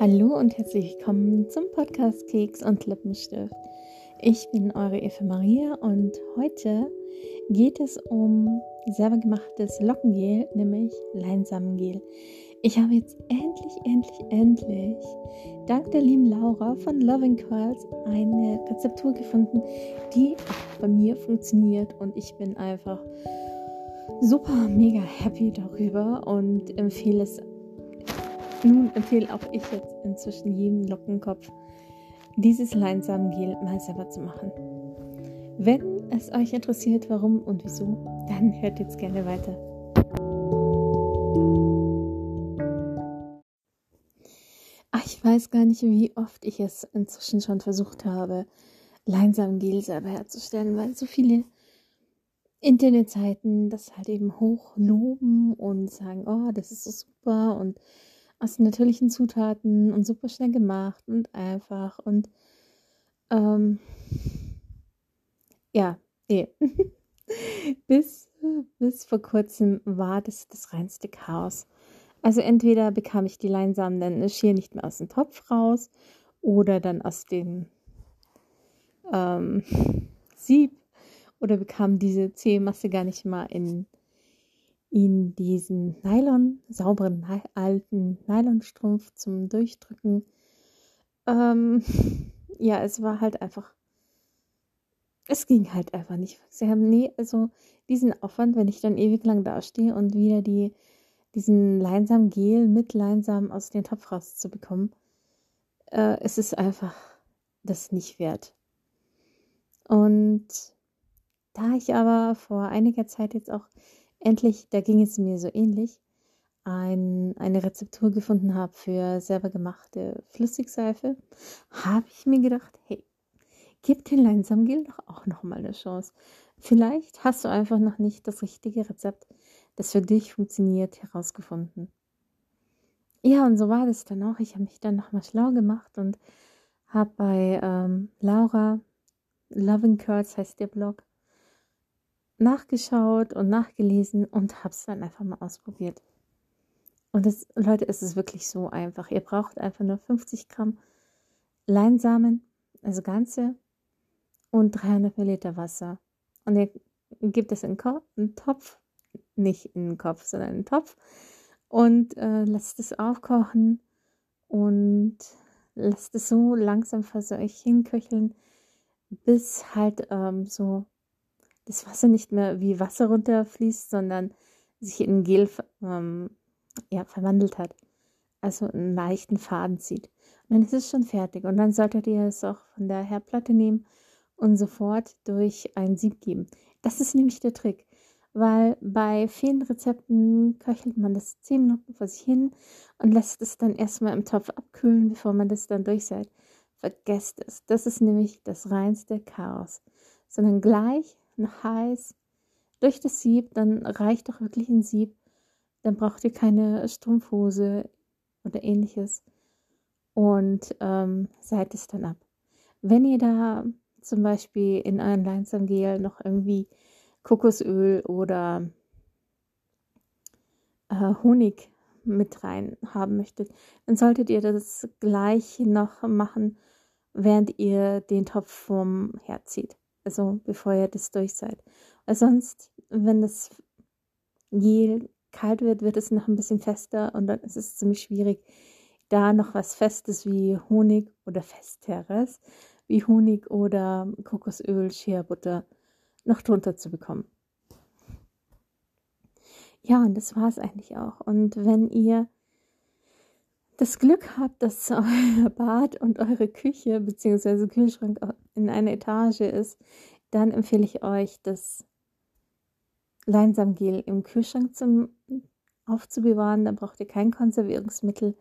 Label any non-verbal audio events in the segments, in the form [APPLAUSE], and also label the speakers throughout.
Speaker 1: Hallo und herzlich willkommen zum Podcast Keks und Lippenstift. Ich bin eure Eva Maria und heute geht es um selber gemachtes Lockengel, nämlich Leinsamengel. Ich habe jetzt endlich, endlich, endlich dank der lieben Laura von Loving Curls eine Rezeptur gefunden, die auch bei mir funktioniert und ich bin einfach super mega happy darüber und empfehle es nun empfehle auch ich jetzt inzwischen jedem Lockenkopf, dieses Leinsamengel mal selber zu machen. Wenn es euch interessiert, warum und wieso, dann hört jetzt gerne weiter. Ich weiß gar nicht, wie oft ich es inzwischen schon versucht habe, Leinsamengel selber herzustellen, weil so viele Internetseiten das halt eben hochloben und sagen, oh, das ist so super und aus natürlichen Zutaten und super schnell gemacht und einfach und ähm, ja, eh. [LAUGHS] bis, bis vor kurzem war das das reinste Chaos. Also entweder bekam ich die Leinsamen dann schier nicht mehr aus dem Topf raus oder dann aus dem ähm, Sieb oder bekam diese zähe Masse gar nicht mal in in diesen Nylon, sauberen, alten Nylonstrumpf zum Durchdrücken. Ähm, [LAUGHS] ja, es war halt einfach, es ging halt einfach nicht. Sie haben nie, also diesen Aufwand, wenn ich dann ewig lang dastehe und wieder die, diesen Leinsam Gel mit Leinsam aus dem Topf rauszubekommen, äh, es ist einfach das nicht wert. Und da ich aber vor einiger Zeit jetzt auch endlich, da ging es mir so ähnlich, ein, eine Rezeptur gefunden habe für selber gemachte Flüssigseife, habe ich mir gedacht, hey, gib den Leinsamgel doch auch noch mal eine Chance. Vielleicht hast du einfach noch nicht das richtige Rezept, das für dich funktioniert, herausgefunden. Ja, und so war das dann auch. Ich habe mich dann nochmal schlau gemacht und habe bei ähm, Laura, Loving Curls heißt der Blog, nachgeschaut und nachgelesen und habe es dann einfach mal ausprobiert. Und das, Leute, es ist wirklich so einfach. Ihr braucht einfach nur 50 Gramm Leinsamen, also ganze, und 300 Milliliter Wasser. Und ihr gebt es in einen Topf, nicht in den Kopf, sondern in den Topf und äh, lasst es aufkochen und lasst es so langsam vor euch hinköcheln, bis halt ähm, so das Wasser nicht mehr wie Wasser runterfließt, sondern sich in Gel ähm, ja, verwandelt hat. Also einen leichten Faden zieht. Und dann ist es schon fertig. Und dann solltet ihr es auch von der Herdplatte nehmen und sofort durch ein Sieb geben. Das ist nämlich der Trick. Weil bei vielen Rezepten köchelt man das 10 Minuten vor sich hin und lässt es dann erstmal im Topf abkühlen, bevor man das dann durchseit. Vergesst es. Das ist nämlich das reinste Chaos. Sondern gleich heiß durch das Sieb, dann reicht doch wirklich ein Sieb. Dann braucht ihr keine Strumpfhose oder ähnliches und ähm, seid es dann ab. Wenn ihr da zum Beispiel in euren Leinsamgel noch irgendwie Kokosöl oder äh, Honig mit rein haben möchtet, dann solltet ihr das gleich noch machen, während ihr den Topf vom Herd zieht. Also bevor ihr das durch seid. Weil sonst, wenn das Gel kalt wird, wird es noch ein bisschen fester und dann ist es ziemlich schwierig, da noch was Festes wie Honig oder Festeres, wie Honig oder Kokosöl, Shea Butter noch drunter zu bekommen. Ja, und das war es eigentlich auch. Und wenn ihr das Glück habt, dass [LAUGHS] euer Bad und eure Küche bzw. Kühlschrank in einer Etage ist, dann empfehle ich euch, das Leinsamgel im Kühlschrank zum aufzubewahren. Da braucht ihr kein Konservierungsmittel.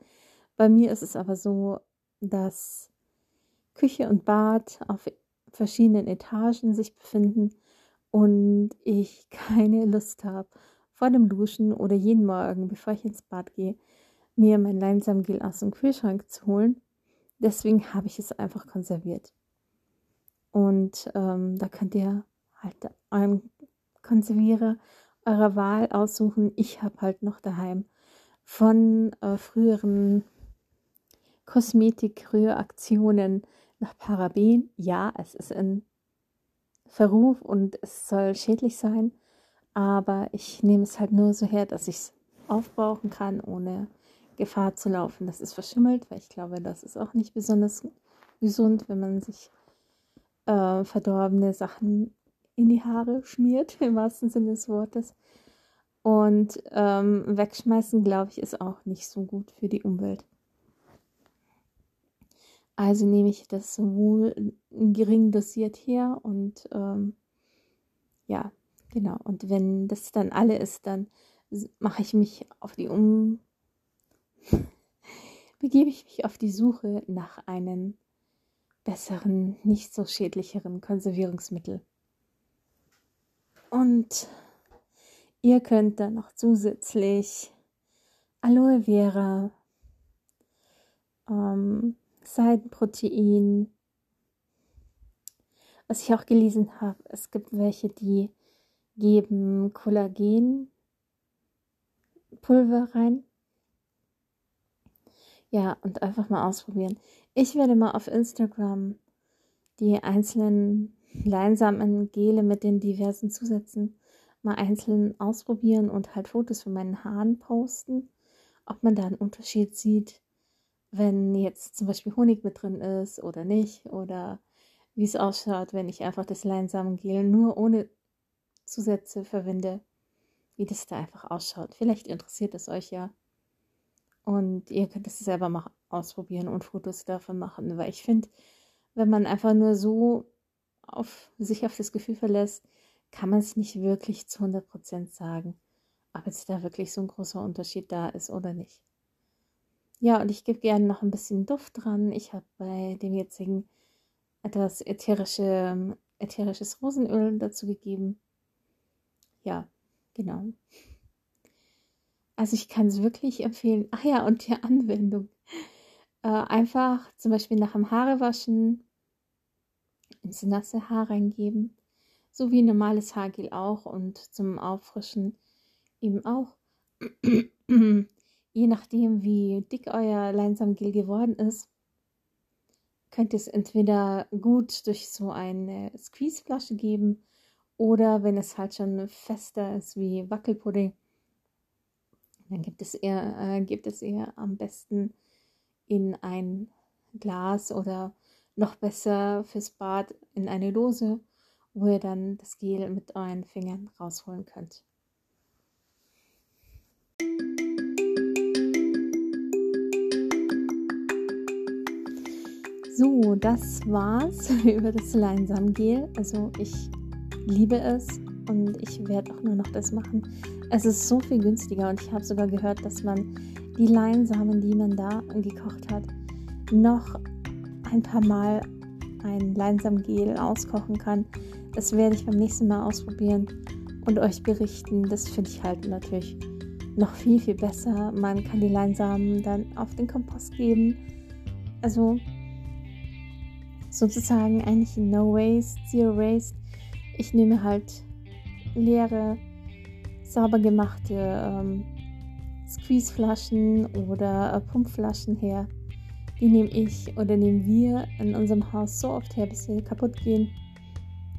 Speaker 1: Bei mir ist es aber so, dass Küche und Bad auf verschiedenen Etagen sich befinden und ich [LAUGHS] keine Lust habe, vor dem Duschen oder jeden Morgen, bevor ich ins Bad gehe, mir mein Leinsamgel aus dem Kühlschrank zu holen. Deswegen habe ich es einfach konserviert. Und ähm, da könnt ihr halt einen Konservierer eurer Wahl aussuchen. Ich habe halt noch daheim von äh, früheren Kosmetik-Rühraktionen nach Paraben. Ja, es ist in Verruf und es soll schädlich sein, aber ich nehme es halt nur so her, dass ich es aufbrauchen kann, ohne Gefahr zu laufen, dass es verschimmelt, weil ich glaube, das ist auch nicht besonders gesund, wenn man sich äh, verdorbene Sachen in die Haare schmiert, [LAUGHS] im wahrsten Sinne des Wortes. Und ähm, wegschmeißen, glaube ich, ist auch nicht so gut für die Umwelt. Also nehme ich das sowohl gering dosiert her und ähm, ja, genau. Und wenn das dann alle ist, dann mache ich mich auf die Um [LAUGHS] begebe ich mich auf die Suche nach einem besseren, nicht so schädlicheren Konservierungsmittel. Und ihr könnt dann noch zusätzlich Aloe Vera, ähm, Seidenprotein, was ich auch gelesen habe, es gibt welche, die geben Kollagenpulver rein. Ja, und einfach mal ausprobieren. Ich werde mal auf Instagram die einzelnen leinsamen Gele mit den diversen Zusätzen mal einzeln ausprobieren und halt Fotos von meinen Haaren posten, ob man da einen Unterschied sieht, wenn jetzt zum Beispiel Honig mit drin ist oder nicht oder wie es ausschaut, wenn ich einfach das Leinsamengel nur ohne Zusätze verwende, wie das da einfach ausschaut. Vielleicht interessiert es euch ja. Und ihr könnt es selber mal ausprobieren und Fotos davon machen, weil ich finde, wenn man einfach nur so auf sich auf das Gefühl verlässt, kann man es nicht wirklich zu 100% sagen, ob jetzt da wirklich so ein großer Unterschied da ist oder nicht. Ja, und ich gebe gerne noch ein bisschen Duft dran. Ich habe bei dem jetzigen etwas ätherische, ätherisches Rosenöl dazu gegeben. Ja, genau. Also ich kann es wirklich empfehlen. Ach ja, und die Anwendung. Äh, einfach zum Beispiel nach dem Haarewaschen ins nasse Haar reingeben. So wie normales Haargel auch und zum Auffrischen eben auch. Je nachdem, wie dick euer Leinsamgel geworden ist, könnt ihr es entweder gut durch so eine Squeezeflasche geben oder wenn es halt schon fester ist wie Wackelpudding, dann gibt es eher, äh, gibt es eher am besten in ein Glas oder noch besser fürs Bad in eine Dose, wo ihr dann das Gel mit euren Fingern rausholen könnt. So, das war's [LAUGHS] über das Leinsamgel. Also ich liebe es und ich werde auch nur noch das machen. Es ist so viel günstiger und ich habe sogar gehört, dass man die Leinsamen, die man da gekocht hat, noch ein paar Mal ein Leinsamgel auskochen kann. Das werde ich beim nächsten Mal ausprobieren und euch berichten. Das finde ich halt natürlich noch viel, viel besser. Man kann die Leinsamen dann auf den Kompost geben. Also sozusagen eigentlich No Waste, Zero Waste. Ich nehme halt leere, sauber gemachte ähm, Squeezeflaschen oder äh, Pumpflaschen her. Die nehme ich oder nehmen wir in unserem Haus so oft her, bis sie kaputt gehen.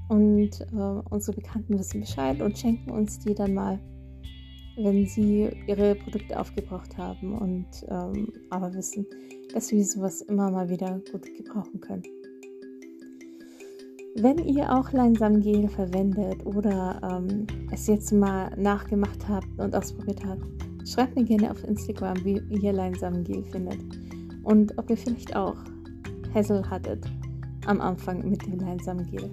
Speaker 1: Und äh, unsere Bekannten wissen Bescheid und schenken uns die dann mal, wenn sie ihre Produkte aufgebraucht haben und ähm, aber wissen, dass wir sowas immer mal wieder gut gebrauchen können. Wenn ihr auch Leinsamgel verwendet oder ähm, es jetzt mal nachgemacht habt und ausprobiert habt, schreibt mir gerne auf Instagram, wie ihr Leinsamgel findet und ob ihr vielleicht auch Hassel hattet am Anfang mit dem Leinsamgel.